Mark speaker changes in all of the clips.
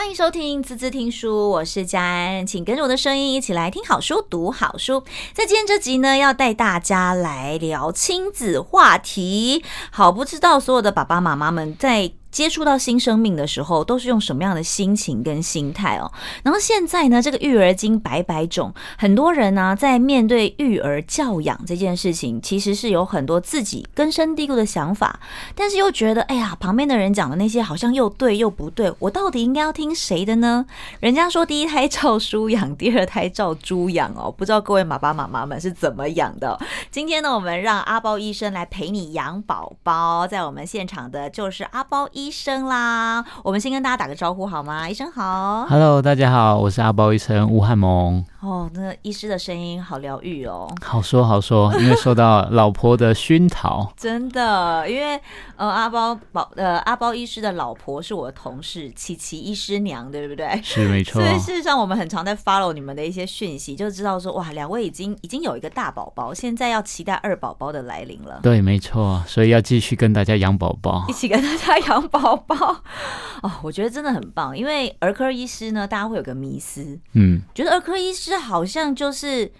Speaker 1: 欢迎收听滋滋听书，我是佳安，请跟着我的声音一起来听好书、读好书。在今天这集呢，要带大家来聊亲子话题。好，不知道所有的爸爸妈妈们在接触到新生命的时候，都是用什么样的心情跟心态哦？然后现在呢，这个育儿经百百种，很多人呢、在面对育儿教养这件事情，其实是有很多自己根深蒂固的想法，但是又觉得，哎呀，旁边的人讲的那些好像又对又不对，我到底应该要听谁的呢？人家说第一胎照书养，第二胎照猪养哦，不知道各位爸爸妈妈们是怎么养的？今天呢，我们让阿包医生来陪你养宝宝，在我们现场的就是阿包医。医生啦，我们先跟大家打个招呼好吗？医生好
Speaker 2: ，Hello，大家好，我是阿包医生吴汉蒙。
Speaker 1: 哦，那医师的声音好疗愈哦，
Speaker 2: 好说好说，因为受到老婆的熏陶，
Speaker 1: 真的，因为呃阿包宝呃阿包医师的老婆是我的同事琪琪医师娘，对不对？
Speaker 2: 是没错。
Speaker 1: 所以事实上我们很常在 follow 你们的一些讯息，就知道说哇，两位已经已经有一个大宝宝，现在要期待二宝宝的来临了。
Speaker 2: 对，没错，所以要继续跟大家养宝宝，
Speaker 1: 一起跟大家养。宝宝 哦，我觉得真的很棒，因为儿科医师呢，大家会有个迷思，嗯，觉得儿科医师好像就是，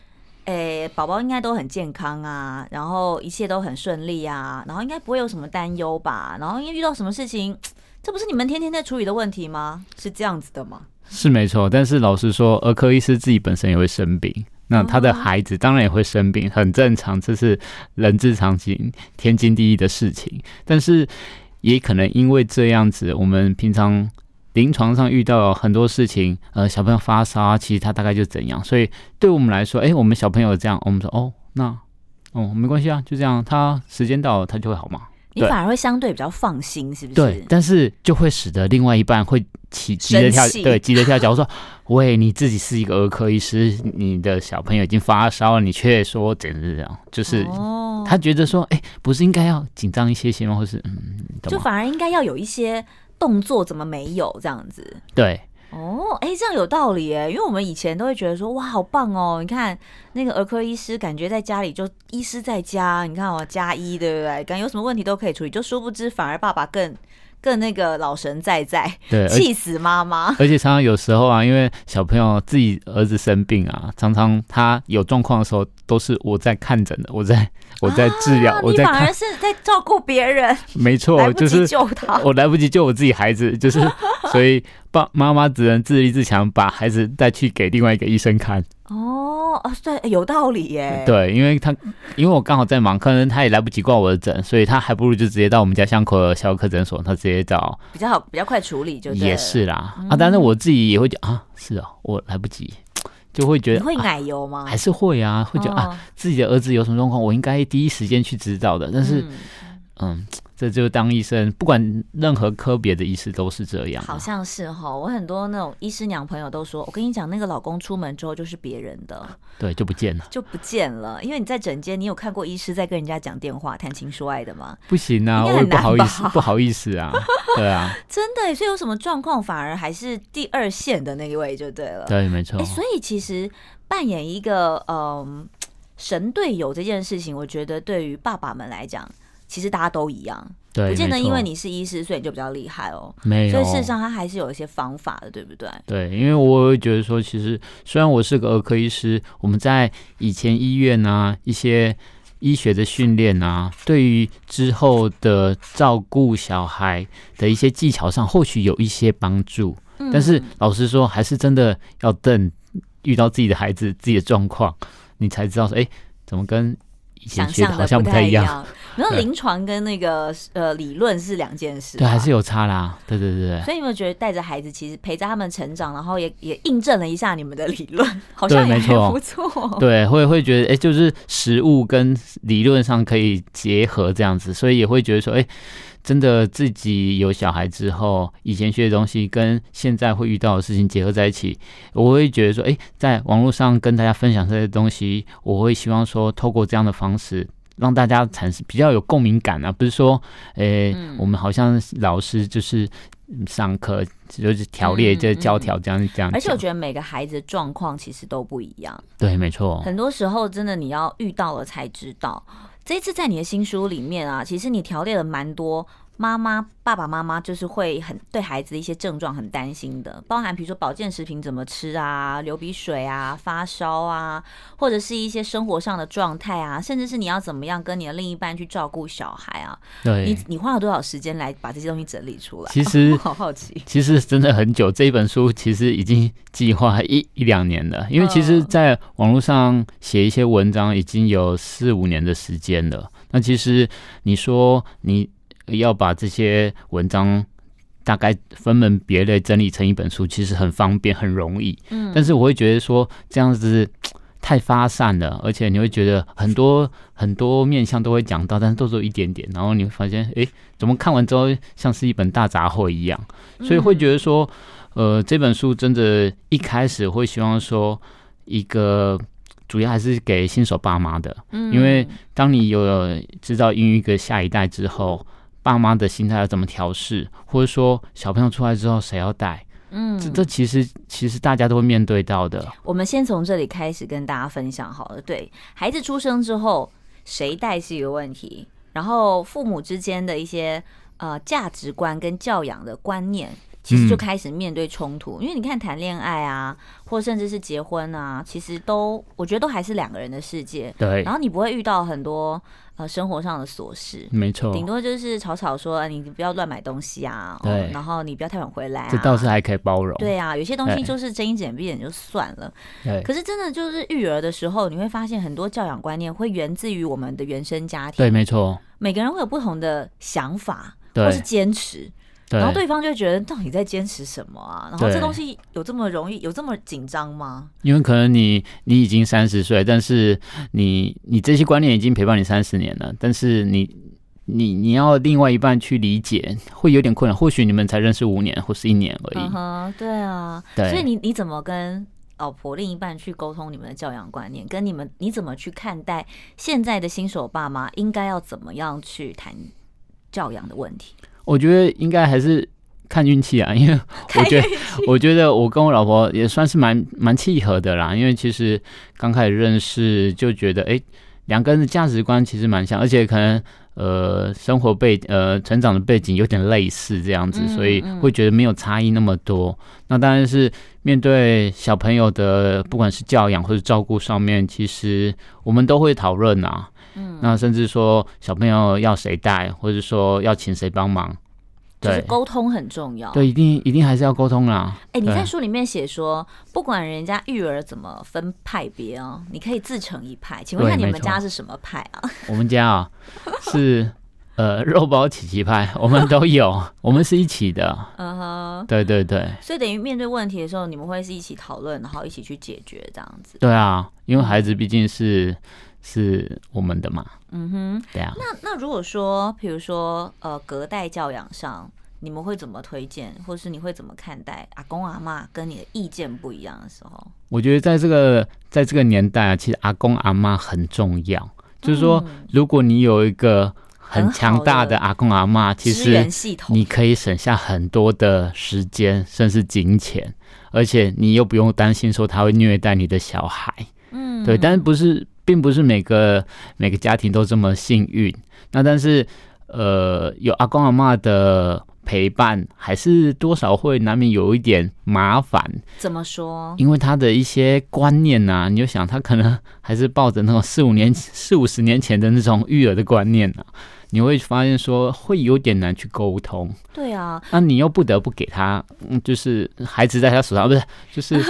Speaker 1: 诶、欸，宝宝应该都很健康啊，然后一切都很顺利啊，然后应该不会有什么担忧吧，然后因为遇到什么事情，这不是你们天天在处理的问题吗？是这样子的吗？
Speaker 2: 是没错，但是老实说，儿科医师自己本身也会生病，那他的孩子当然也会生病，很正常，这是人之常情，天经地义的事情，但是。也可能因为这样子，我们平常临床上遇到很多事情，呃，小朋友发烧，其实他大概就怎样，所以对我们来说，哎，我们小朋友这样，我们说哦，那哦没关系啊，就这样，他时间到他就会好嘛。
Speaker 1: 你反而会相对比较放心，是不是？
Speaker 2: 对，但是就会使得另外一半会起急着跳，对，急着跳脚。我说，喂，你自己是一个儿科医师，你的小朋友已经发烧了，你却说简直是这样，就是他觉得说，哎、欸，不是应该要紧张一些些吗？或是嗯，
Speaker 1: 就反而应该要有一些动作，怎么没有这样子？
Speaker 2: 对。
Speaker 1: 哦，哎，这样有道理哎，因为我们以前都会觉得说，哇，好棒哦！你看那个儿科医师，感觉在家里就医师在家，你看哦，加一，对不对？感觉有什么问题都可以处理，就殊不知反而爸爸更。更那个老神在在，对，气死妈妈。
Speaker 2: 而且常常有时候啊，因为小朋友自己儿子生病啊，常常他有状况的时候，都是我在看诊的，我在我在治疗，啊、我在
Speaker 1: 反而是在照顾别人，
Speaker 2: 没错，就是救他，我来不及救我自己孩子，就是所以爸妈妈只能自立自强，把孩子带去给另外一个医生看。
Speaker 1: 哦，啊，对，有道理耶。
Speaker 2: 对，因为他，因为我刚好在忙，可能他也来不及挂我的诊，所以他还不如就直接到我们家巷口的小儿科诊所，他直接找
Speaker 1: 比较好，比较快处理就对，
Speaker 2: 也是啦。嗯、啊，但是我自己也会讲啊，是哦，我来不及，就会觉得
Speaker 1: 你会奶油吗、啊？
Speaker 2: 还是会啊，会觉得、哦、啊，自己的儿子有什么状况，我应该第一时间去知道的。但是，嗯。嗯这就当医生，不管任何科别的医师都是这样。
Speaker 1: 好像是哈，我很多那种医师娘朋友都说，我跟你讲，那个老公出门之后就是别人的，
Speaker 2: 对，就不见了，
Speaker 1: 就不见了。因为你在诊间，你有看过医师在跟人家讲电话、谈情说爱的吗？
Speaker 2: 不行啊，我也不好意思，不好意思啊，对啊，
Speaker 1: 真的，所以有什么状况，反而还是第二线的那一位就对了。
Speaker 2: 对，没错。
Speaker 1: 所以其实扮演一个嗯、呃、神队友这件事情，我觉得对于爸爸们来讲。其实大家都一样，
Speaker 2: 对，
Speaker 1: 不见得因为你是医师，所以你就比较厉害哦。
Speaker 2: 没有，
Speaker 1: 所以事实上他还是有一些方法的，对不对？
Speaker 2: 对，因为我会觉得说，其实虽然我是个儿科医师，我们在以前医院啊，一些医学的训练啊，对于之后的照顾小孩的一些技巧上，或许有一些帮助。嗯。但是老实说，还是真的要等遇到自己的孩子、自己的状况，你才知道说，哎，怎么跟。
Speaker 1: 想象的好像不太一样，那临床跟那个呃理论是两件事，
Speaker 2: 对，还是有差啦。对对对对。
Speaker 1: 所以你有没有觉得带着孩子，其实陪着他们成长，然后也也印证了一下你们的理论，好像也还不错。
Speaker 2: 对，会会觉得哎、欸，就是实物跟理论上可以结合这样子，所以也会觉得说，哎、欸。真的自己有小孩之后，以前学的东西跟现在会遇到的事情结合在一起，我会觉得说，哎，在网络上跟大家分享这些东西，我会希望说，透过这样的方式，让大家产生比较有共鸣感啊，不是说，哎，我们好像老师就是上课就是条列就教条这样这样。而且
Speaker 1: 我觉得每个孩子的状况其实都不一样。
Speaker 2: 对，没错。
Speaker 1: 很多时候真的你要遇到了才知道。这次在你的新书里面啊，其实你条列了蛮多妈妈、爸爸妈妈就是会很对孩子的一些症状很担心的，包含比如说保健食品怎么吃啊，流鼻水啊，发烧啊，或者是一些生活上的状态啊，甚至是你要怎么样跟你的另一半去照顾小孩啊。
Speaker 2: 对，
Speaker 1: 你你花了多少时间来把这些东西整理出来？
Speaker 2: 其实
Speaker 1: 好好奇，
Speaker 2: 其实真的很久。这一本书其实已经计划一一两年了，因为其实在网络上写一些文章已经有四五年的时间了。那其实你说你。要把这些文章大概分门别类整理成一本书，其实很方便，很容易。嗯，但是我会觉得说这样子太发散了，而且你会觉得很多很多面向都会讲到，但是都只有一点点，然后你会发现，哎，怎么看完之后像是一本大杂烩一样？所以会觉得说，呃，这本书真的，一开始会希望说一个主要还是给新手爸妈的，嗯，因为当你有知道孕育一个下一代之后。爸妈的心态要怎么调试，或者说小朋友出来之后谁要带？嗯，这这其实其实大家都会面对到的。
Speaker 1: 我们先从这里开始跟大家分享好了。对，孩子出生之后谁带是一个问题，然后父母之间的一些呃价值观跟教养的观念。其实就开始面对冲突，嗯，因为你看谈恋爱啊，或甚至是结婚啊，其实都我觉得都还是两个人的世界。
Speaker 2: 对。
Speaker 1: 然后你不会遇到很多呃生活上的琐事，
Speaker 2: 没错。
Speaker 1: 顶多就是吵吵说你不要乱买东西啊，
Speaker 2: 对，
Speaker 1: 哦。然后你不要太晚回来，啊，
Speaker 2: 这倒是还可以包容。
Speaker 1: 对啊，有些东西就是睁一只眼闭眼就算了。对。可是真的就是育儿的时候，你会发现很多教养观念会源自于我们的原生家庭。
Speaker 2: 对，没错。
Speaker 1: 每个人会有不同的想法，或是坚持。然后对方就觉得，到底在坚持什么啊？然后这东西有这么容易，有这么紧张吗？
Speaker 2: 因为可能你你已经三十岁，但是你你这些观念已经陪伴你三十年了，但是你你你要另外一半去理解，会有点困难。或许你们才认识五年或是一年而已。
Speaker 1: 嗯哼，对啊。对。所以你你怎么跟老婆另一半去沟通你们的教养观念？跟你们你怎么去看待现在的新手爸妈应该要怎么样去谈教养的问题？
Speaker 2: 我觉得应该还是看运气啊，因为 我觉得，我觉得我跟我老婆也算是蛮蛮契合的啦。因为其实刚开始认识就觉得，哎，两个人的价值观其实蛮像，而且可能呃生活背呃成长的背景有点类似这样子，所以会觉得没有差异那么多。那当然是面对小朋友的不管是教养或者照顾上面，其实我们都会讨论啊。嗯，那甚至说小朋友要谁带，或者说要请谁帮忙，对，
Speaker 1: 就是沟通很重要。
Speaker 2: 对，一定一定还是要沟通啦。
Speaker 1: 哎、欸，你在书里面写说，不管人家育儿怎么分派别哦，你可以自成一派。请问一下你们家是什么派啊？
Speaker 2: 我们家啊是呃 肉包琪琪派，我们都有，我们是一起的。嗯哼，对对对。
Speaker 1: 所以等于面对问题的时候，你们会是一起讨论，然后一起去解决这样子。
Speaker 2: 对啊，因为孩子毕竟是。是我们的嘛？
Speaker 1: 嗯哼，
Speaker 2: 对啊。
Speaker 1: 那那如果说，比如说，呃，隔代教养上，你们会怎么推荐，或是你会怎么看待阿公阿妈跟你的意见不一样的时候？
Speaker 2: 我觉得在这个在这个年代啊，其实阿公阿妈很重要。就是说，如果你有一个很强大的阿公阿妈，其实你可以省下很多的时间，甚至金钱，而且你又不用担心说他会虐待你的小孩。嗯，对，但是不是。并不是每个每个家庭都这么幸运，那但是呃，有阿公阿妈的陪伴，还是多少会难免有一点麻烦。
Speaker 1: 怎么说？
Speaker 2: 因为他的一些观念呐、啊，你就想他可能还是抱着那种四五年、四五十年前的那种育儿的观念啊。你会发现说会有点难去沟通，
Speaker 1: 对啊，
Speaker 2: 那你又不得不给他，嗯，就是孩子在他手上，不是，就是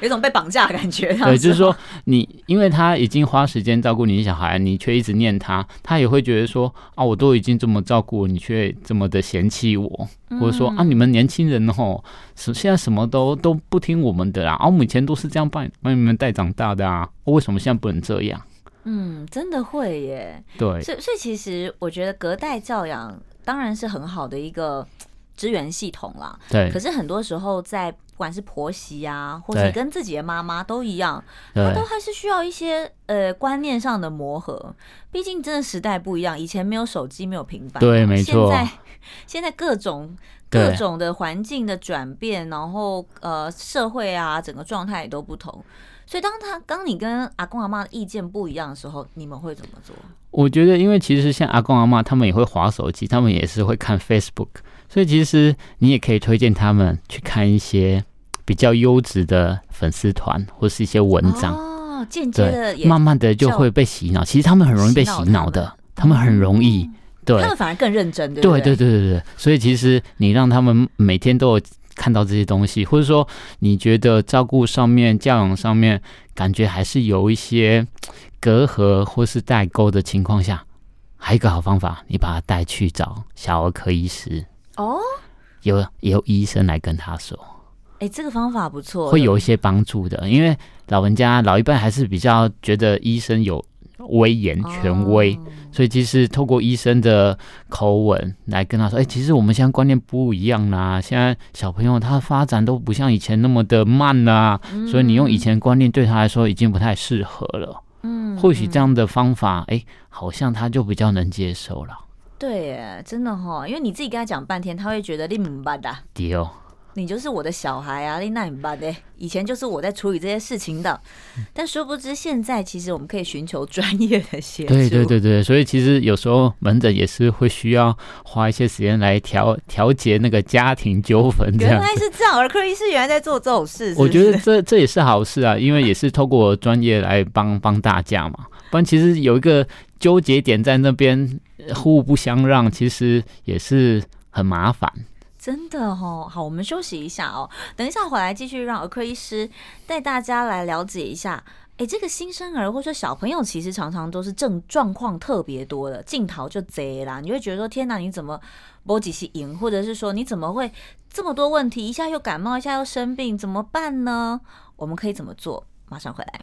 Speaker 1: 有种被绑架的感觉。
Speaker 2: 对，就是说你，因为他已经花时间照顾你的小孩，你却一直念他，他也会觉得说啊，我都已经这么照顾你，却这么的嫌弃我，或者说啊，你们年轻人哦，现在什么都都不听我们的啦，啊，我们以前都是这样把把你们带长大的啊，为什么现在不能这样？
Speaker 1: 嗯，真的会耶。
Speaker 2: 对，
Speaker 1: 所以所以其实我觉得隔代教养当然是很好的一个支援系统啦。
Speaker 2: 对。
Speaker 1: 可是很多时候在不管是婆媳啊，或者跟自己的妈妈都一样，它都还是需要一些呃观念上的磨合。毕竟真的时代不一样，以前没有手机，没有平板，
Speaker 2: 对，没错。
Speaker 1: 现在 现在各种各种的环境的转变，然后呃社会啊整个状态也都不同。所以当他当你跟阿公阿妈的意见不一样的时候，你们会怎么做？
Speaker 2: 我觉得，因为其实像阿公阿妈，他们也会划手机，他们也是会看 Facebook，所以其实你也可以推荐他们去看一些比较优质的粉丝团或是一些文章。
Speaker 1: 哦，间接的
Speaker 2: 对，慢慢的就会被洗脑。其实他们很容易被洗脑的，他们很容易，对，
Speaker 1: 他们反而更认真，对
Speaker 2: 对？对对对对。所以其实你让他们每天都有看到这些东西，或者说你觉得照顾上面、教养上面，感觉还是有一些。隔阂或是代沟的情况下，还有一个好方法，你把他带去找小儿科医师。哦，有有医生来跟他说，
Speaker 1: 哎、欸，这个方法不错，
Speaker 2: 会有一些帮助的。因为老人家老一辈还是比较觉得医生有威严权威，哦、所以其实透过医生的口吻来跟他说，哎、欸，其实我们现在观念不一样啦，现在小朋友他发展都不像以前那么的慢啦，嗯、所以你用以前观念对他来说已经不太适合了。嗯，或许这样的方法，哎、欸，好像他就比较能接受了。
Speaker 1: 对耶，真的哈，因为你自己跟他讲半天，他会觉得你明白的。
Speaker 2: 对哦。
Speaker 1: 你就是我的小孩啊，你那唔捌的。以前就是我在处理这些事情的，但殊不知现在其实我们可以寻求专业的协助。
Speaker 2: 对对对对，所以其实有时候门诊也是会需要花一些时间来调调节那个家庭纠纷。
Speaker 1: 原来是这样，儿科医师原来在做这种事是是？
Speaker 2: 我觉得这这也是好事啊，因为也是透过专业来帮帮大家嘛。不然其实有一个纠结点在那边，互不相让，其实也是很麻烦。
Speaker 1: 真的哦，好，我们休息一下哦，等一下回来继续让儿科医师带大家来了解一下。哎，这个新生儿或者说小朋友，其实常常都是症状况特别多的，镜头就贼啦，你会觉得说天哪，你怎么波及是赢，或者是说你怎么会这么多问题，一下又感冒，一下又生病，怎么办呢？我们可以怎么做？马上回来。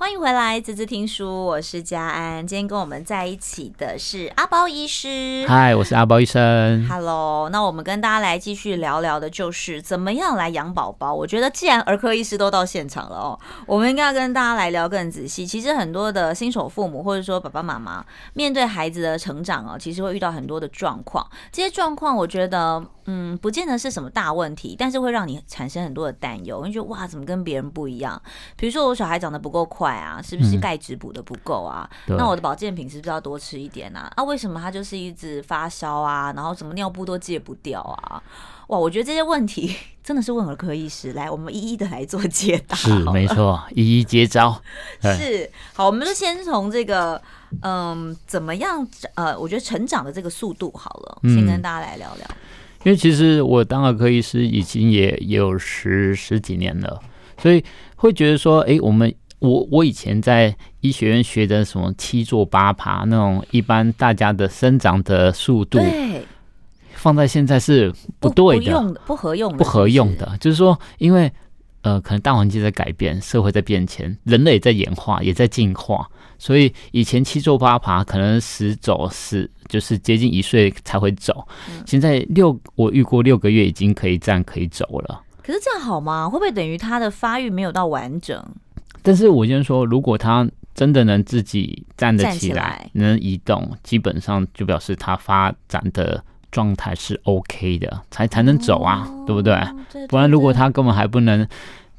Speaker 1: 欢迎回来，滋滋听书，我是佳安。今天跟我们在一起的是阿包医师。
Speaker 2: 嗨，我是阿包医生。
Speaker 1: Hello，那我们跟大家来继续聊聊的，就是怎么样来养宝宝。我觉得既然儿科医师都到现场了哦，我们应该要跟大家来聊更仔细。其实很多的新手父母或者说爸爸妈妈面对孩子的成长哦，其实会遇到很多的状况。这些状况，我觉得。嗯，不见得是什么大问题，但是会让你产生很多的担忧。你觉得哇，怎么跟别人不一样？比如说我小孩长得不够快啊，是不是钙质补的不够啊？嗯、那我的保健品是不是要多吃一点啊？啊，为什么他就是一直发烧啊？然后什么尿布都戒不掉啊？哇，我觉得这些问题 真的是问儿科医师来，我们一一的来做解答。
Speaker 2: 是没错，一一接招。
Speaker 1: 是好，我们就先从这个嗯，怎么样呃，我觉得成长的这个速度好了，先跟大家来聊聊。嗯
Speaker 2: 因为其实我当儿科医师已经也有十十几年了，所以会觉得说，哎，我们我我以前在医学院学的什么七坐八爬那种一般大家的生长的速度，对，放在现在是不对的，
Speaker 1: 不合用的，
Speaker 2: 不合用的，就是说，因为呃，可能大环境在改变，社会在变迁，人类也在演化，也在进化。所以以前七坐八爬，可能十走十就是接近一岁才会走。现在六我遇过六个月已经可以站可以走了。
Speaker 1: 可是这样好吗？会不会等于他的发育没有到完整？
Speaker 2: 但是我先说，如果他真的能自己站得起来，能移动，基本上就表示他发展的状态是 OK 的，才才能走啊，对不对？不然如果他根本还不能。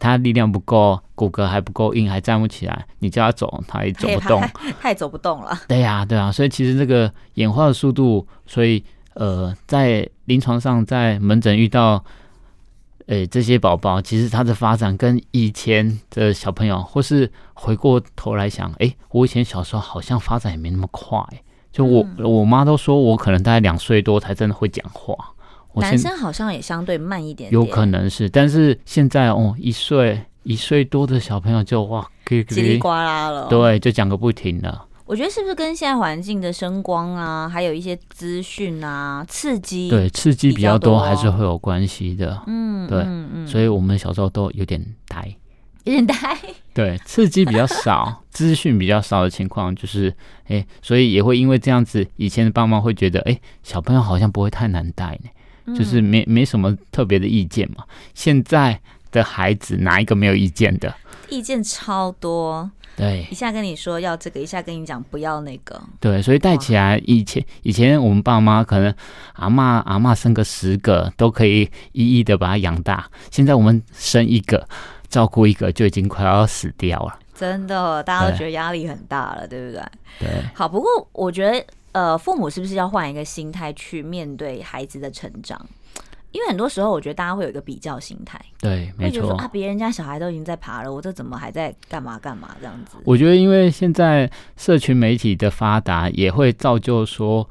Speaker 2: 他力量不够，骨骼还不够硬，还站不起来。你叫他走，他也走不动，
Speaker 1: 他也走不动了。
Speaker 2: 对呀、啊，对啊。所以其实这个演化的速度，所以呃，在临床上，在门诊遇到，诶、欸、这些宝宝，其实他的发展跟以前的小朋友，或是回过头来想，诶、欸，我以前小时候好像发展也没那么快。就我、嗯、我妈都说我可能大概两岁多才真的会讲话。
Speaker 1: 男生好像也相对慢一点，点，
Speaker 2: 有可能是，但是现在哦，一岁一岁多的小朋友就哇，叽
Speaker 1: 里呱啦了，
Speaker 2: 对，就讲个不停了。
Speaker 1: 我觉得是不是跟现在环境的声光啊，还有一些资讯啊，刺激，
Speaker 2: 对，刺激比较多，还是会有关系的。嗯，对，嗯嗯，所以我们小时候都有点呆，
Speaker 1: 有点呆。
Speaker 2: 对，刺激比较少，资讯比较少的情况，就是哎、欸，所以也会因为这样子，以前的爸妈会觉得，哎、欸，小朋友好像不会太难带呢。就是没没什么特别的意见嘛。现在的孩子哪一个没有意见的？
Speaker 1: 意见超多，
Speaker 2: 对，
Speaker 1: 一下跟你说要这个，一下跟你讲不要那个，
Speaker 2: 对，所以带起来以前以前我们爸妈可能阿妈阿妈生个十个都可以一一的把他养大，现在我们生一个照顾一个就已经快要死掉了。
Speaker 1: 真的，大家都觉得压力很大了，对，对不对？
Speaker 2: 对。
Speaker 1: 好，不过我觉得，呃，父母是不是要换一个心态去面对孩子的成长？因为很多时候，我觉得大家会有一个比较心态。
Speaker 2: 对，没错。
Speaker 1: 啊，别人家小孩都已经在爬了，我这怎么还在干嘛干嘛这样子？
Speaker 2: 我觉得，因为现在社群媒体的发达，也会造就说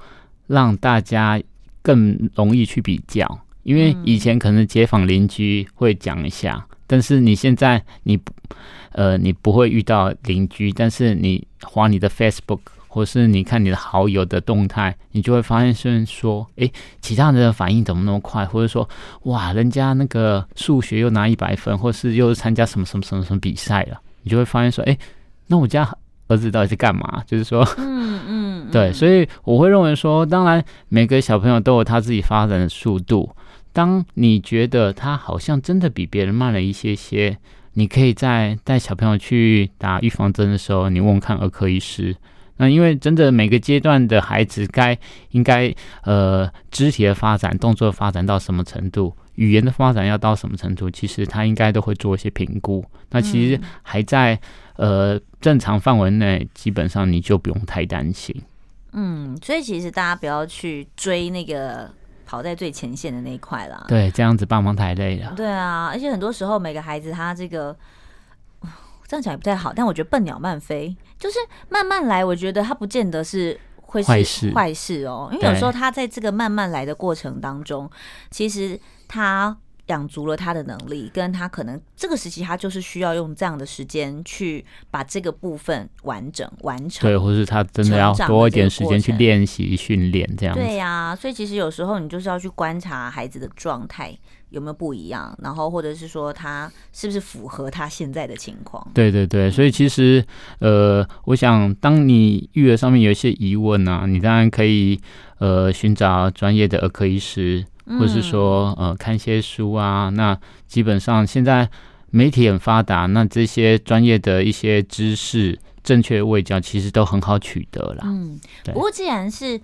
Speaker 2: 让大家更容易去比较。因为以前可能街坊邻居会讲一下，嗯、但是你现在你不。呃，你不会遇到邻居，但是你滑你的 Facebook，或是你看你的好友的动态，你就会发现，虽然说，诶，其他人的反应怎么那么快，或者说，哇，人家那个数学又拿一百分，或是又参加什么什么什么什么比赛了，你就会发现说，诶，那我家儿子到底是干嘛？就是说，嗯嗯，对，所以我会认为说，当然每个小朋友都有他自己发展的速度，当你觉得他好像真的比别人慢了一些些。你可以在带小朋友去打预防针的时候，你问问看儿科医师。那因为真的每个阶段的孩子该应该呃肢体的发展、动作的发展到什么程度，语言的发展要到什么程度，其实他应该都会做一些评估。那其实还在呃正常范围内，基本上你就不用太担心。
Speaker 1: 嗯，所以其实大家不要去追那个。跑在最前线的那一块啦，
Speaker 2: 对，这样子帮忙太累了。
Speaker 1: 对啊，而且很多时候每个孩子他这个这样讲也不太好，但我觉得笨鸟慢飞，就是慢慢来。我觉得他不见得是会是坏事坏事哦，因为有时候他在这个慢慢来的过程当中，其实他。养足了他的能力，跟他可能这个时期，他就是需要用这样的时间去把这个部分完整完成。
Speaker 2: 对，或是他真的要多一点时间去练习训练这样子。
Speaker 1: 对呀、啊，所以其实有时候你就是要去观察孩子的状态有没有不一样，然后或者是说他是不是符合他现在的情况。
Speaker 2: 对对对，所以其实呃，我想当你育儿上面有一些疑问啊，你当然可以呃寻找专业的儿科医师。或是说，呃，看一些书啊，那基本上现在媒体很发达，那这些专业的一些知识、正确的位教，其实都很好取得啦。嗯，
Speaker 1: 不过既然是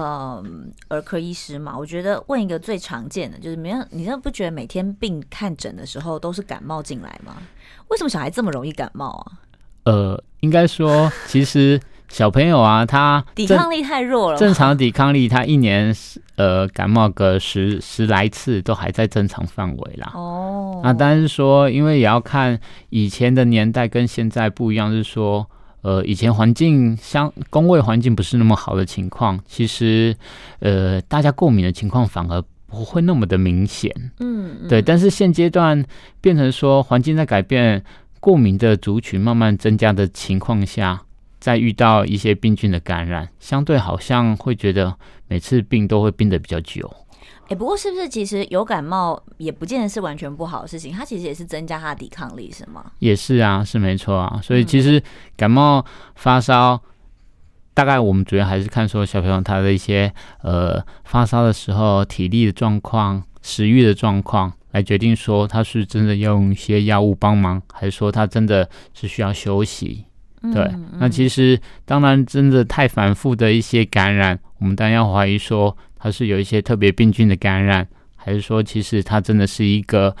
Speaker 1: 呃儿科医师嘛，我觉得问一个最常见的就是，没有，你真的不觉得每天病看诊的时候都是感冒进来吗？为什么小孩这么容易感冒啊？
Speaker 2: 呃，应该说，其实。小朋友啊，他
Speaker 1: 抵抗力太弱了。
Speaker 2: 正常抵抗力，他一年呃感冒个十十来次都还在正常范围啦。哦，那但是说，因为也要看以前的年代跟现在不一样，是说呃以前环境相工位环境不是那么好的情况，其实呃大家过敏的情况反而不会那么的明显。嗯，对。但是现阶段变成说环境在改变，过敏的族群慢慢增加的情况下。再遇到一些病菌的感染，相对好像会觉得每次病都会病得比较久。
Speaker 1: 哎、欸，不过是不是其实有感冒也不见得是完全不好的事情？它其实也是增加它的抵抗力，是吗？
Speaker 2: 也是啊，是没错啊。所以其实感冒发烧，嗯、大概我们主要还是看说小朋友他的一些呃发烧的时候体力的状况、食欲的状况，来决定说他是真的要用一些药物帮忙，还是说他真的是需要休息。对，那其实当然，真的太反复的一些感染，我们当然要怀疑说它是有一些特别病菌的感染，还是说其实它真的是一个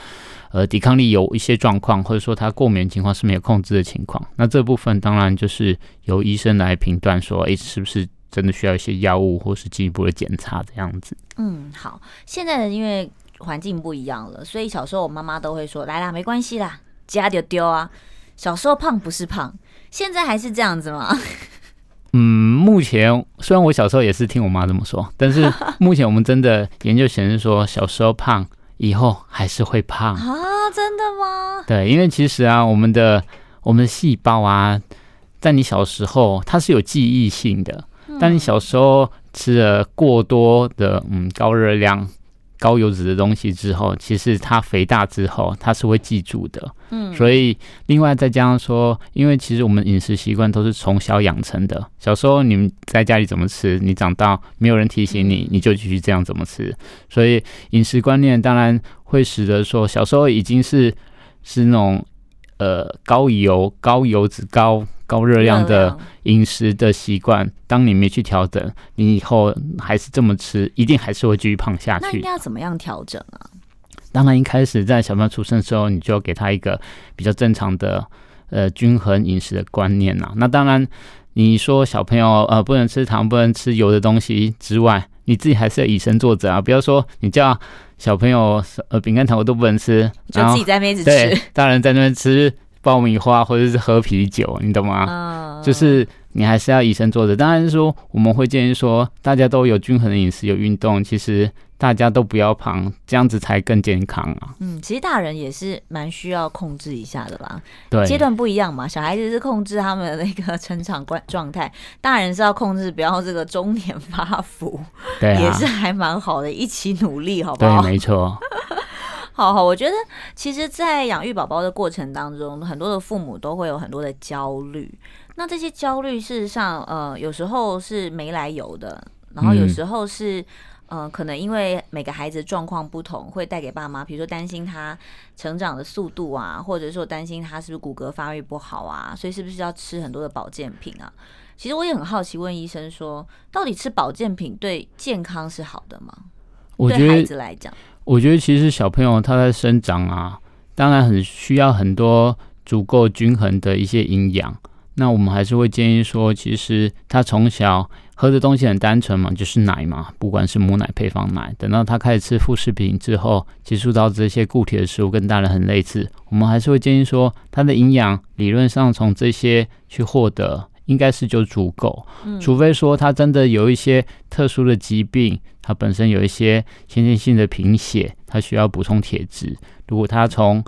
Speaker 2: 呃抵抗力有一些状况，或者说它过敏情况是没有控制的情况。那这部分当然就是由医生来评断说，哎，是不是真的需要一些药物或是进一步的检查这样子。
Speaker 1: 嗯，好，现在的因为环境不一样了，所以小时候我妈妈都会说，来啦，没关系啦，加就丢啊。小时候胖不是胖。现在还是这样子吗？
Speaker 2: 嗯，目前虽然我小时候也是听我妈这么说，但是 目前我们真的研究显示说，小时候胖，以后还是会胖
Speaker 1: 啊？真的吗？
Speaker 2: 对，因为其实啊，我们的我们的细胞啊，在你小时候它是有记忆性的，但你小时候吃了过多的嗯高热量。高油脂的东西之后，其实它肥大之后，它是会记住的。嗯，所以另外再加上说，因为其实我们饮食习惯都是从小养成的。小时候你们在家里怎么吃，你长大没有人提醒你，你就继续这样怎么吃。所以饮食观念当然会使得说，小时候已经是是那种呃高油、高油脂、高。高热量的饮食的习惯，当你没去调整，你以后还是这么吃，一定还是会继续胖下去。那
Speaker 1: 应该要怎么样调整啊？
Speaker 2: 当然一开始在小朋友出生的时候，你就要给他一个比较正常的呃均衡饮食的观念呐。那当然你说小朋友呃不能吃糖、不能吃油的东西之外，你自己还是要以身作则啊！不要说你叫小朋友呃饼干糖我都不能吃，
Speaker 1: 就自己在那边吃，
Speaker 2: 对，大人在那边吃爆米花或者是喝啤酒，你懂吗？
Speaker 1: 嗯，
Speaker 2: 就是。你还是要以身作则。当然是说，我们会建议说，大家都有均衡的饮食，有运动，其实大家都不要胖，这样子才更健康啊。
Speaker 1: 嗯，其实大人也是蛮需要控制一下的啦。
Speaker 2: 对，
Speaker 1: 阶段不一样嘛。小孩子是控制他们的那个成长观状态，大人是要控制不要这个中年发福。
Speaker 2: 对啊，
Speaker 1: 也是还蛮好的，一起努力，好不好？
Speaker 2: 对，没错。
Speaker 1: 好好，我觉得其实，在养育宝宝的过程当中，很多的父母都会有很多的焦虑。那这些焦虑，事实上，呃，有时候是没来由的，然后有时候是，嗯、呃，可能因为每个孩子状况不同，会带给爸妈，比如说担心他成长的速度啊，或者说担心他是不是骨骼发育不好啊，所以是不是要吃很多的保健品啊？其实我也很好奇，问医生说，到底吃保健品对健康是好的吗？
Speaker 2: 我觉得，对
Speaker 1: 孩子来讲，
Speaker 2: 我觉得其实小朋友他在生长啊，当然很需要很多足够均衡的一些营养。那我们还是会建议说，其实他从小喝的东西很单纯嘛，就是奶嘛，不管是母奶、配方奶。等到他开始吃副食品之后，接触到这些固体的食物，跟大人很类似，我们还是会建议说，他的营养理论上从这些去获得，应该是就足够。除非说他真的有一些特殊的疾病，他本身有一些先天性的贫血，他需要补充铁质。如果他从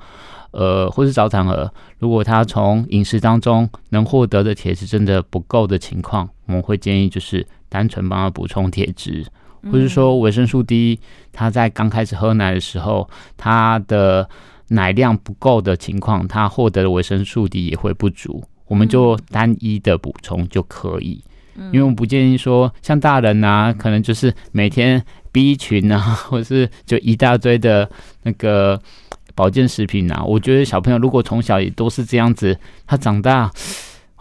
Speaker 2: 呃，或是早产儿，如果他从饮食当中能获得的铁质真的不够的情况，我们会建议就是单纯帮他补充铁质，或是说维生素 D，他在刚开始喝奶的时候，他的奶量不够的情况，他获得的维生素 D 也会不足，我们就单一的补充就可以，因为我们不建议说像大人啊，可能就是每天 B 群啊，或者是就一大堆的那个。保健食品啊，我觉得小朋友如果从小也都是这样子，他长大，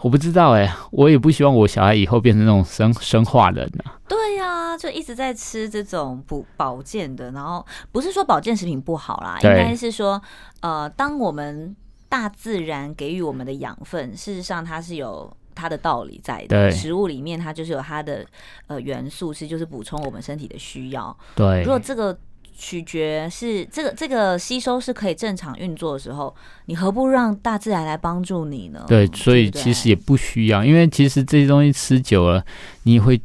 Speaker 2: 我不知道哎、欸，我也不希望我小孩以后变成那种生生化人啊。
Speaker 1: 对呀、啊，就一直在吃这种补保健的，然后不是说保健食品不好啦，应该是说，呃，当我们大自然给予我们的养分，事实上它是有它的道理在的。食物里面它就是有它的呃元素，是就是补充我们身体的需要。
Speaker 2: 对，
Speaker 1: 如果这个。取决是这个这个吸收是可以正常运作的时候，你何不让大自然来帮助你呢？
Speaker 2: 对，所以其实也不需要，因为其实这些东西吃久了，你会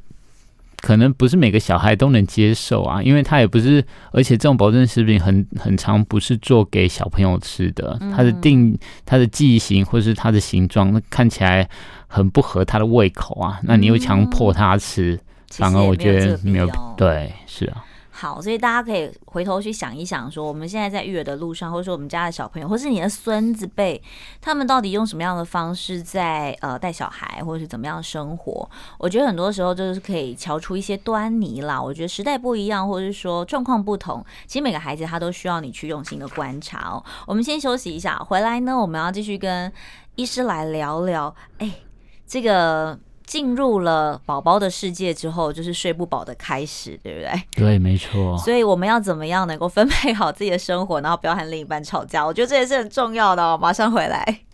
Speaker 2: 可能不是每个小孩都能接受啊，因为它也不是，而且这种保证食品很很长不是做给小朋友吃的，它的定它的剂型或是它的形状，那看起来很不合他的胃口啊，那你又强迫他吃，反而我觉得没有对，是啊。
Speaker 1: 好，所以大家可以回头去想一想，说我们现在在育儿的路上，或者说我们家的小朋友，或是你的孙子辈，他们到底用什么样的方式在呃带小孩，或者是怎么样生活？我觉得很多时候就是可以瞧出一些端倪啦。我觉得时代不一样，或者是说状况不同，其实每个孩子他都需要你去用心的观察哦。我们先休息一下，回来呢，我们要继续跟医师来聊聊。哎，这个。进入了宝宝的世界之后，就是睡不饱的开始，对不对？
Speaker 2: 对，没错。
Speaker 1: 所以我们要怎么样能够分配好自己的生活，然后不要和另一半吵架？我觉得这也是很重要的哦。马上回来。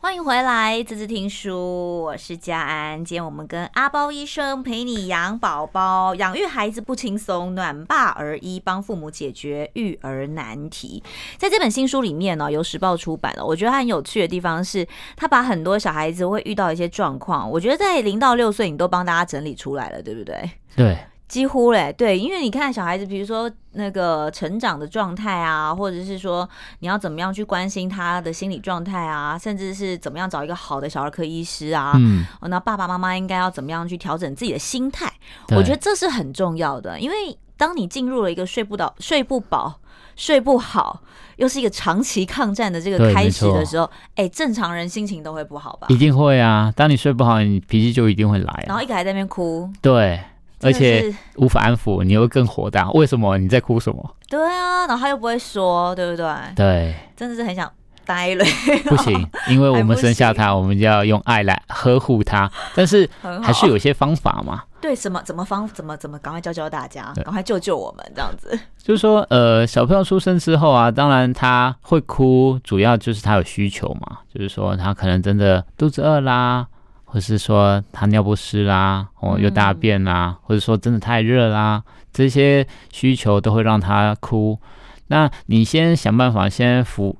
Speaker 1: 欢迎回来，滋滋听书，我是佳安。今天我们跟阿包医生陪你养宝宝，养育孩子不轻松，暖爸儿医帮父母解决育儿难题。在这本新书里面呢，由时报出版了。我觉得它很有趣的地方是，他把很多小孩子会遇到一些状况，我觉得在零到六岁，你都帮大家整理出来了，对不对？
Speaker 2: 对。
Speaker 1: 几乎嘞，对，因为你看小孩子，比如说那个成长的状态啊，或者是说你要怎么样去关心他的心理状态啊，甚至是怎么样找一个好的小儿科医师啊，嗯，那爸爸妈妈应该要怎么样去调整自己的心态？我觉得这是很重要的，因为当你进入了一个睡不倒、睡不饱、睡不好，又是一个长期抗战的这个开始的时候，哎，正常人心情都会不好吧？
Speaker 2: 一定会啊！当你睡不好，你脾气就一定会来啊，
Speaker 1: 然后一个还在那边哭，
Speaker 2: 对。而且无法安抚，你又更火大。为什么？你在哭什么？
Speaker 1: 对啊，然后他又不会说，对不对？
Speaker 2: 对，
Speaker 1: 真的是很想呆了。
Speaker 2: 不行，因为我们生下他，我们就要用爱来呵护他。但是还是有些方法嘛。
Speaker 1: 对，什么怎么方怎么怎么，赶快教教大家，赶快救救我们这样子。
Speaker 2: 就是说，呃，小朋友出生之后啊，当然他会哭，主要就是他有需求嘛，就是说他可能真的肚子饿啦。或是说他尿不湿啦，哦，又大便啦，嗯、或者说真的太热啦，这些需求都会让他哭。那你先想办法先符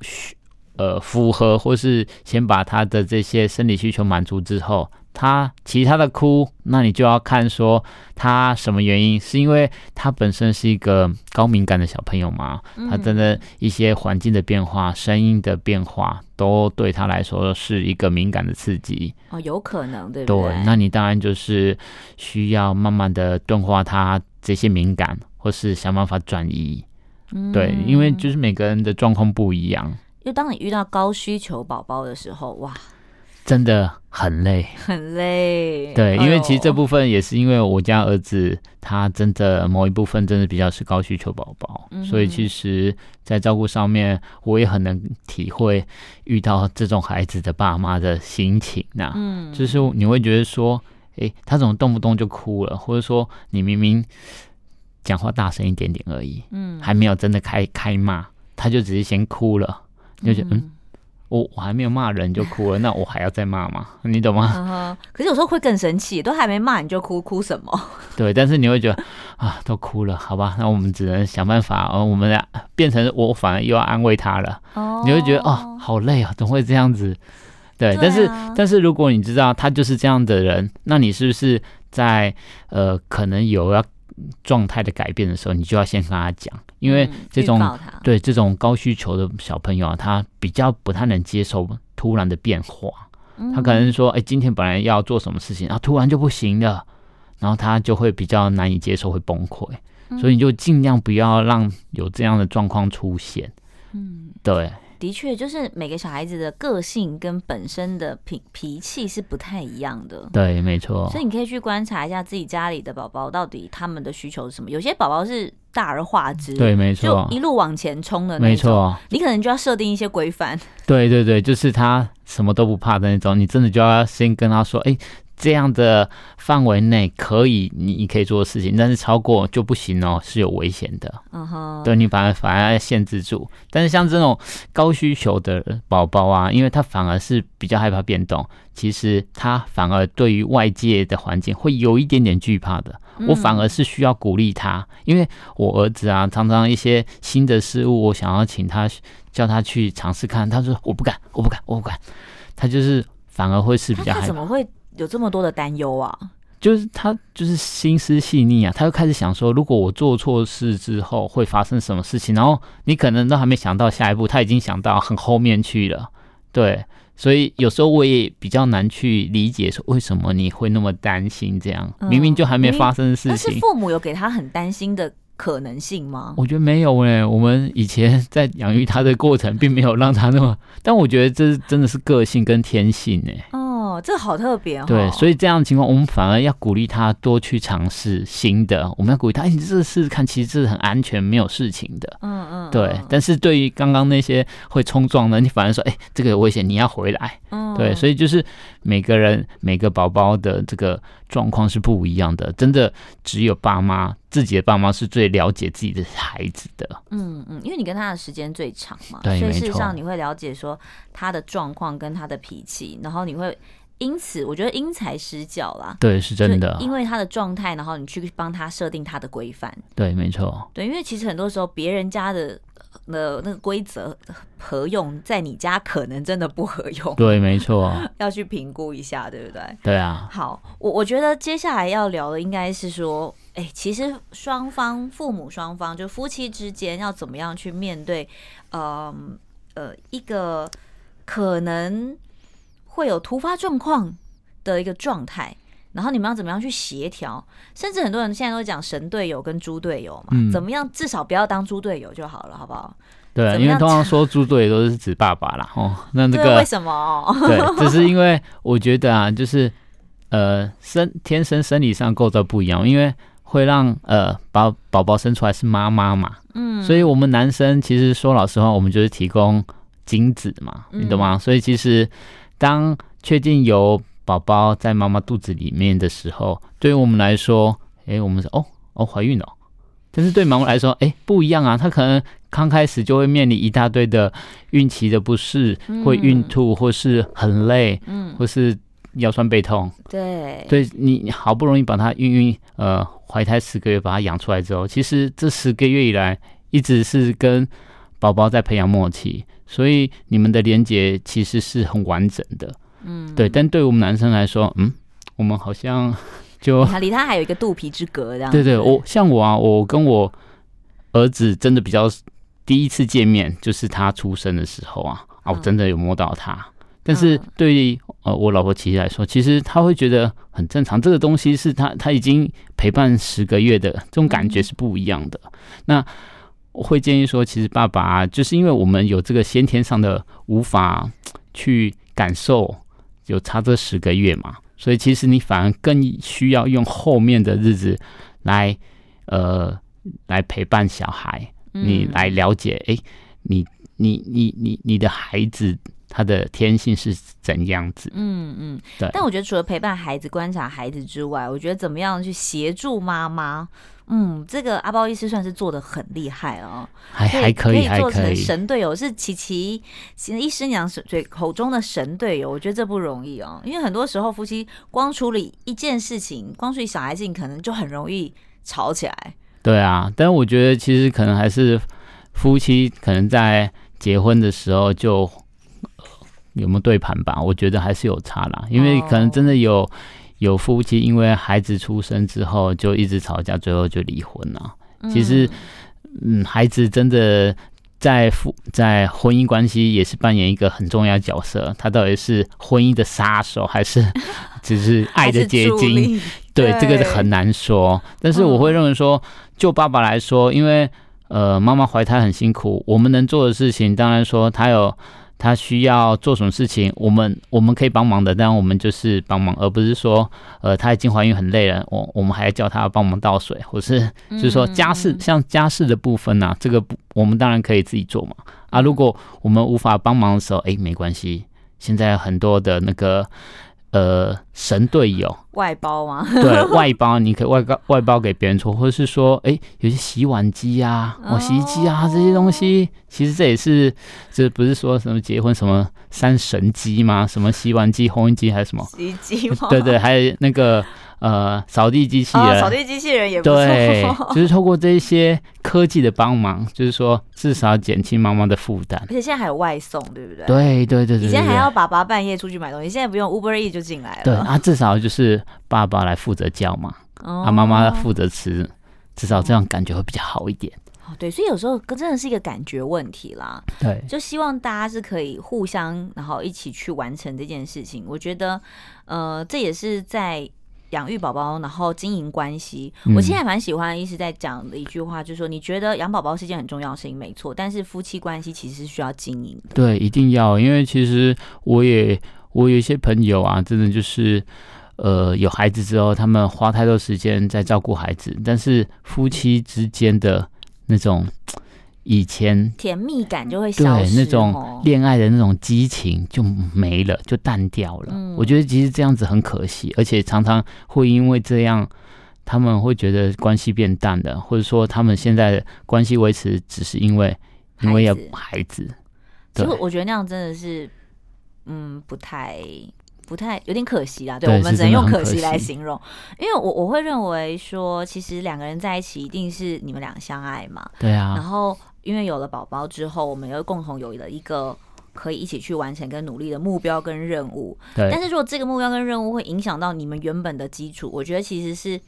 Speaker 2: 呃符合，或是先把他的这些生理需求满足之后。他其他的哭，那你就要看说他什么原因，是因为他本身是一个高敏感的小朋友吗？他真的一些环境的变化、声音的变化，都对他来说是一个敏感的刺激。
Speaker 1: 哦，有可能，对不对？
Speaker 2: 对，那你当然就是需要慢慢的钝化他这些敏感，或是想办法转移。嗯，对，因为就是每个人的状况不一样。
Speaker 1: 因为当你遇到高需求宝宝的时候，哇。
Speaker 2: 真的很累，
Speaker 1: 很累。
Speaker 2: 对，因为其实这部分也是因为我家儿子他真的某一部分真的比较是高需求宝宝，嗯、所以其实，在照顾上面我也很能体会遇到这种孩子的爸妈的心情呐。嗯，就是你会觉得说，哎，他怎么动不动就哭了，或者说你明明讲话大声一点点而已，嗯，还没有真的开开骂，他就只是先哭了，你就觉得嗯。我我还没有骂人就哭了，那我还要再骂吗？你懂
Speaker 1: 吗？可是有时候会更生气，都还没骂你就哭，哭什么？
Speaker 2: 对，但是你会觉得啊，都哭了，好吧，那我们只能想办法，哦，我们俩变成我反而又要安慰他了。哦。你会觉得哦，好累啊，怎么会这样子？对，对啊。但是但是如果你知道他就是这样的人，那你是不是在呃可能有要。状态的改变的时候，你就要先跟他讲，因为这种、嗯、对这种高需求的小朋友啊，他比较不太能接受突然的变化。他可能说：“哎，今天本来要做什么事情，然后突然就不行了，然后他就会比较难以接受，会崩溃。所以你就尽量不要让有这样的状况出现。”嗯，对。
Speaker 1: 的确，就是每个小孩子的个性跟本身的脾脾气是不太一样的。
Speaker 2: 对，没错。
Speaker 1: 所以你可以去观察一下自己家里的宝宝到底他们的需求是什么。有些宝宝是大而化之，
Speaker 2: 对，没错，
Speaker 1: 就一路往前冲的那种。没错，你可能就要设定一些规范。
Speaker 2: 对对对，就是他什么都不怕的那种，你真的就要先跟他说，哎。这样的范围内可以，你你可以做的事情，但是超过就不行哦，是有危险的。嗯哼、uh，huh. 对你反而反而要限制住。但是像这种高需求的宝宝啊，因为他反而是比较害怕变动，其实他反而对于外界的环境会有一点点惧怕的。我反而是需要鼓励他，因为我儿子啊，常常一些新的事物，我想要请他叫他去尝试看，他说我不敢，我不敢，我不敢。他就是反而会是比较害怕。
Speaker 1: 怎么会？有这么多的担忧啊，
Speaker 2: 就是他就是心思细腻啊，他就开始想说，如果我做错事之后会发生什么事情，然后你可能都还没想到下一步，他已经想到很后面去了，对，所以有时候我也比较难去理解说为什么你会那么担心这样，明明就还没发生的事情，是
Speaker 1: 父母有给他很担心的可能性吗？
Speaker 2: 我觉得没有诶、欸，我们以前在养育他的过程，并没有让他那么，但我觉得这真的是个性跟天性诶、欸。
Speaker 1: 哦，这好特别哦。
Speaker 2: 对，所以这样的情况，我们反而要鼓励他多去尝试新的。我们要鼓励他，哎，你这试试看，其实这是很安全，没有事情的。嗯嗯。对，但是对于刚刚那些会冲撞的，你反而说，哎，这个有危险，你要回来。嗯。对，所以就是每个人每个宝宝的这个状况是不一样的，真的只有爸妈自己的爸妈是最了解自己的孩子的。
Speaker 1: 嗯嗯，因为你跟他的时间最长嘛，
Speaker 2: 对，
Speaker 1: 所以事实上你会了解说他的状况跟他的脾气，然后你会。因此，我觉得因材施教啦。
Speaker 2: 对，是真的。
Speaker 1: 因为他的状态，然后你去帮他设定他的规范。
Speaker 2: 对，没错。
Speaker 1: 对，因为其实很多时候别人家的的那个规则合用，在你家可能真的不合用。
Speaker 2: 对，没错。
Speaker 1: 要去评估一下，对不对？
Speaker 2: 对啊。
Speaker 1: 好，我我觉得接下来要聊的应该是说，哎，其实双方父母双方就夫妻之间要怎么样去面对，呃呃，一个可能。会有突发状况的一个状态，然后你们要怎么样去协调？甚至很多人现在都讲神队友跟猪队友嘛，嗯、怎么样至少不要当猪队友就好了，好不好？
Speaker 2: 对，因为通常说猪队友都是指爸爸啦。哦。那这个
Speaker 1: 为什么？
Speaker 2: 对，只是因为我觉得啊，就是呃生天生生理上构造不一样，因为会让呃把宝宝生出来是妈妈嘛，嗯，所以我们男生其实说老实话，我们就是提供。精子嘛，你懂吗？嗯、所以其实当确定有宝宝在妈妈肚子里面的时候，对于我们来说，哎，我们说哦哦怀孕了，但是对妈妈来说，哎不一样啊，她可能刚开始就会面临一大堆的孕期的不适，嗯、会孕吐，或是很累，嗯，或是腰酸背痛，对，对你好不容易把她孕孕呃怀胎十个月把她养出来之后，其实这十个月以来一直是跟宝宝在培养默契，所以你们的连接其实是很完整的。嗯，对。但对我们男生来说，嗯，我们好像 就
Speaker 1: 离他还有一个肚皮之隔，这样。
Speaker 2: 对对，我像我啊，我跟我儿子真的比较第一次见面，就是他出生的时候啊，啊，我真的有摸到他。嗯、但是对于呃我老婆琪琪来说，其实他会觉得很正常，这个东西是他他已经陪伴十个月的这种感觉是不一样的。嗯、那我会建议说，其实爸爸啊，就是因为我们有这个先天上的无法去感受。有差这十个月嘛，所以其实你反而更需要用后面的日子来，呃，来陪伴小孩，你来了解，哎、嗯，你你你你你的孩子他的天性是怎样子？嗯嗯，对。
Speaker 1: 但我觉得除了陪伴孩子、观察孩子之外，我觉得怎么样去协助妈妈？嗯，这个阿包医师算是做的很厉害哦，
Speaker 2: 还还可以，
Speaker 1: 可以做成神队友，是琪琪医师娘嘴口中的神队友。我觉得这不容易哦，因为很多时候夫妻光处理一件事情，光处理小孩子，可能就很容易吵起来。
Speaker 2: 对啊，但我觉得其实可能还是夫妻可能在结婚的时候就有没有对盘吧，我觉得还是有差啦，因为可能真的有。有夫妻因为孩子出生之后就一直吵架，最后就离婚了。其实，嗯，孩子真的在夫在婚姻关系也是扮演一个很重要的角色。他到底是婚姻的杀手，还是 只是爱的结晶？对，这个很难说。但是我会认为说，就爸爸来说，因为呃，妈妈怀胎很辛苦，我们能做的事情，当然说他有。他需要做什么事情，我们我们可以帮忙的，但我们就是帮忙，而不是说，呃，他已经怀孕很累了，我我们还要叫他帮忙倒水，或是就是说家事，像家事的部分呢，这个不，我们当然可以自己做嘛。啊，如果我们无法帮忙的时候，哎，没关系，现在很多的那个。呃，神队友
Speaker 1: 外包吗？
Speaker 2: 对，外包你可以外包外包给别人做，或者是说，哎、欸，有些洗碗机啊、哦洗衣机啊这些东西，其实这也是，这不是说什么结婚什么三神机吗？什么洗碗机、烘衣机还是什么
Speaker 1: 洗衣机吗？
Speaker 2: 对对，还有那个。呃，扫地机器人，
Speaker 1: 扫、哦、地机器人也不错。
Speaker 2: 对，就是透过这些科技的帮忙，就是说至少减轻妈妈的负担。而
Speaker 1: 且现在还有外送，对不对？
Speaker 2: 对对对对。以前
Speaker 1: 还要爸爸半夜出去买东西，现在不用 Uber E 就进来了。
Speaker 2: 对啊，至少就是爸爸来负责叫嘛，哦、啊，妈妈负责吃，至少这样感觉会比较好一点。
Speaker 1: 哦，对，所以有时候真的是一个感觉问题啦。
Speaker 2: 对，
Speaker 1: 就希望大家是可以互相，然后一起去完成这件事情。我觉得，呃，这也是在。养育宝宝，然后经营关系，我现在蛮喜欢医师在讲的一句话，就是说，你觉得养宝宝是一件很重要的事情，没错，但是夫妻关系其实是需要经营的。
Speaker 2: 对，一定要，因为其实我也我有一些朋友啊，真的就是呃有孩子之后，他们花太多时间在照顾孩子，但是夫妻之间的那种。以前
Speaker 1: 甜蜜感就会消失，
Speaker 2: 对，那种恋爱的那种激情就没了，就淡掉了。嗯，我觉得其实这样子很可惜，而且常常会因为这样，他们会觉得关系变淡了，或者说他们现在的关系维持只是因为因为要孩子。
Speaker 1: 其实我觉得那样真的是，嗯，不太不太有点可惜啦。对，对我们只能用可惜来形容，因为我我会认为说，其实两个人在一起一定是你们俩相爱嘛。
Speaker 2: 对啊，
Speaker 1: 然后。因为有了宝宝之后，我们又共同有了一个可以一起去完成跟努力的目标跟任务。
Speaker 2: 对。
Speaker 1: 但是如果这个目标跟任务会影响到你们原本的基础，我觉得其实是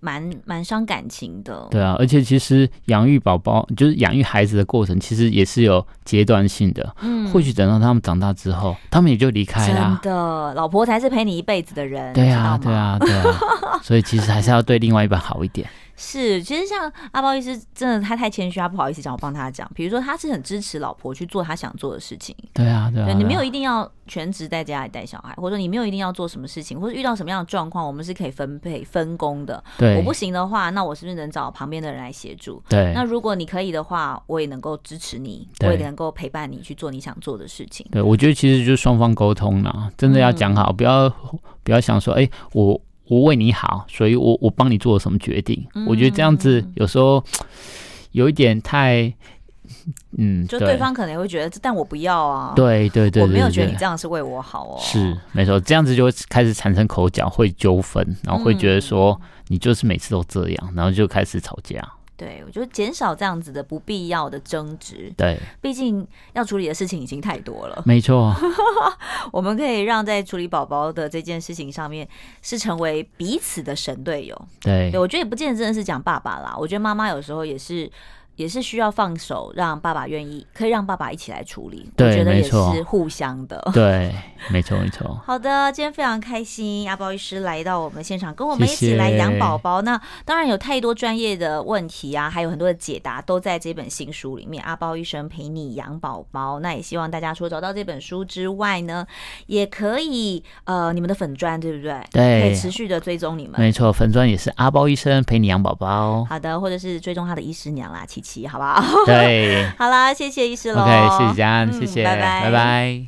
Speaker 1: 蛮蛮伤感情的。
Speaker 2: 对啊，而且其实养育宝宝就是养育孩子的过程，其实也是有阶段性的。嗯。或许等到他们长大之后，他们也就离开了。
Speaker 1: 真的，老婆才是陪你一辈子的人。
Speaker 2: 对啊，对啊，对啊。所以其实还是要对另外一半好一点。
Speaker 1: 是，其实像阿包医师，真的他太谦虚，他不好意思讲，我帮他讲。比如说，他是很支持老婆去做他想做的事情。
Speaker 2: 对啊，对啊，
Speaker 1: 对，你没有一定要全职在家里带小孩，或者说你没有一定要做什么事情，或者遇到什么样的状况，我们是可以分配分工的。
Speaker 2: 对，
Speaker 1: 我不行的话，那我是不是能找旁边的人来协助？
Speaker 2: 对，
Speaker 1: 那如果你可以的话，我也能够支持你，我也能够陪伴你去做你想做的事情。
Speaker 2: 对，我觉得其实就是双方沟通啦，真的要讲好，嗯、不要不要想说，哎、欸，我。我为你好，所以我我帮你做了什么决定？嗯、我觉得这样子有时候 有一点太，嗯，
Speaker 1: 就对方可能会觉得，但我不要啊。
Speaker 2: 对对对，对，对，对，
Speaker 1: 我没有觉得你这样是为我好哦。
Speaker 2: 是没错，这样子就会开始产生口角，会纠纷，然后会觉得说你就是每次都这样，然后就开始吵架。
Speaker 1: 对，我觉得减少这样子的不必要的争执。
Speaker 2: 对，
Speaker 1: 毕竟要处理的事情已经太多了。
Speaker 2: 没错，
Speaker 1: 我们可以让在处理宝宝的这件事情上面，是成为彼此的神队友。
Speaker 2: 对，
Speaker 1: 对，我觉得也不见得真的是讲爸爸啦，我觉得妈妈有时候也是。也是需要放手，让爸爸愿意，可以让爸爸一起来处理。
Speaker 2: 对，
Speaker 1: 我觉得也是互相的。
Speaker 2: 对，没错没错。
Speaker 1: 好的，今天非常开心，阿包医师来到我们现场，跟我们一起来养宝宝。那当然有太多专业的问题啊，还有很多的解答都在这本新书里面。阿包医生陪你养宝宝，那也希望大家除了找到这本书之外呢，也可以呃，你们的粉砖对不对？
Speaker 2: 对，
Speaker 1: 可以持续的追踪你们。
Speaker 2: 没错，粉砖也是阿包医生陪你养宝宝。
Speaker 1: 好的，或者是追踪他的医师娘啦，琪琪，好不好？
Speaker 2: 对，
Speaker 1: 好啦，谢谢医师喽。
Speaker 2: OK，谢谢佳安，嗯，谢谢，
Speaker 1: 拜拜，
Speaker 2: 拜拜。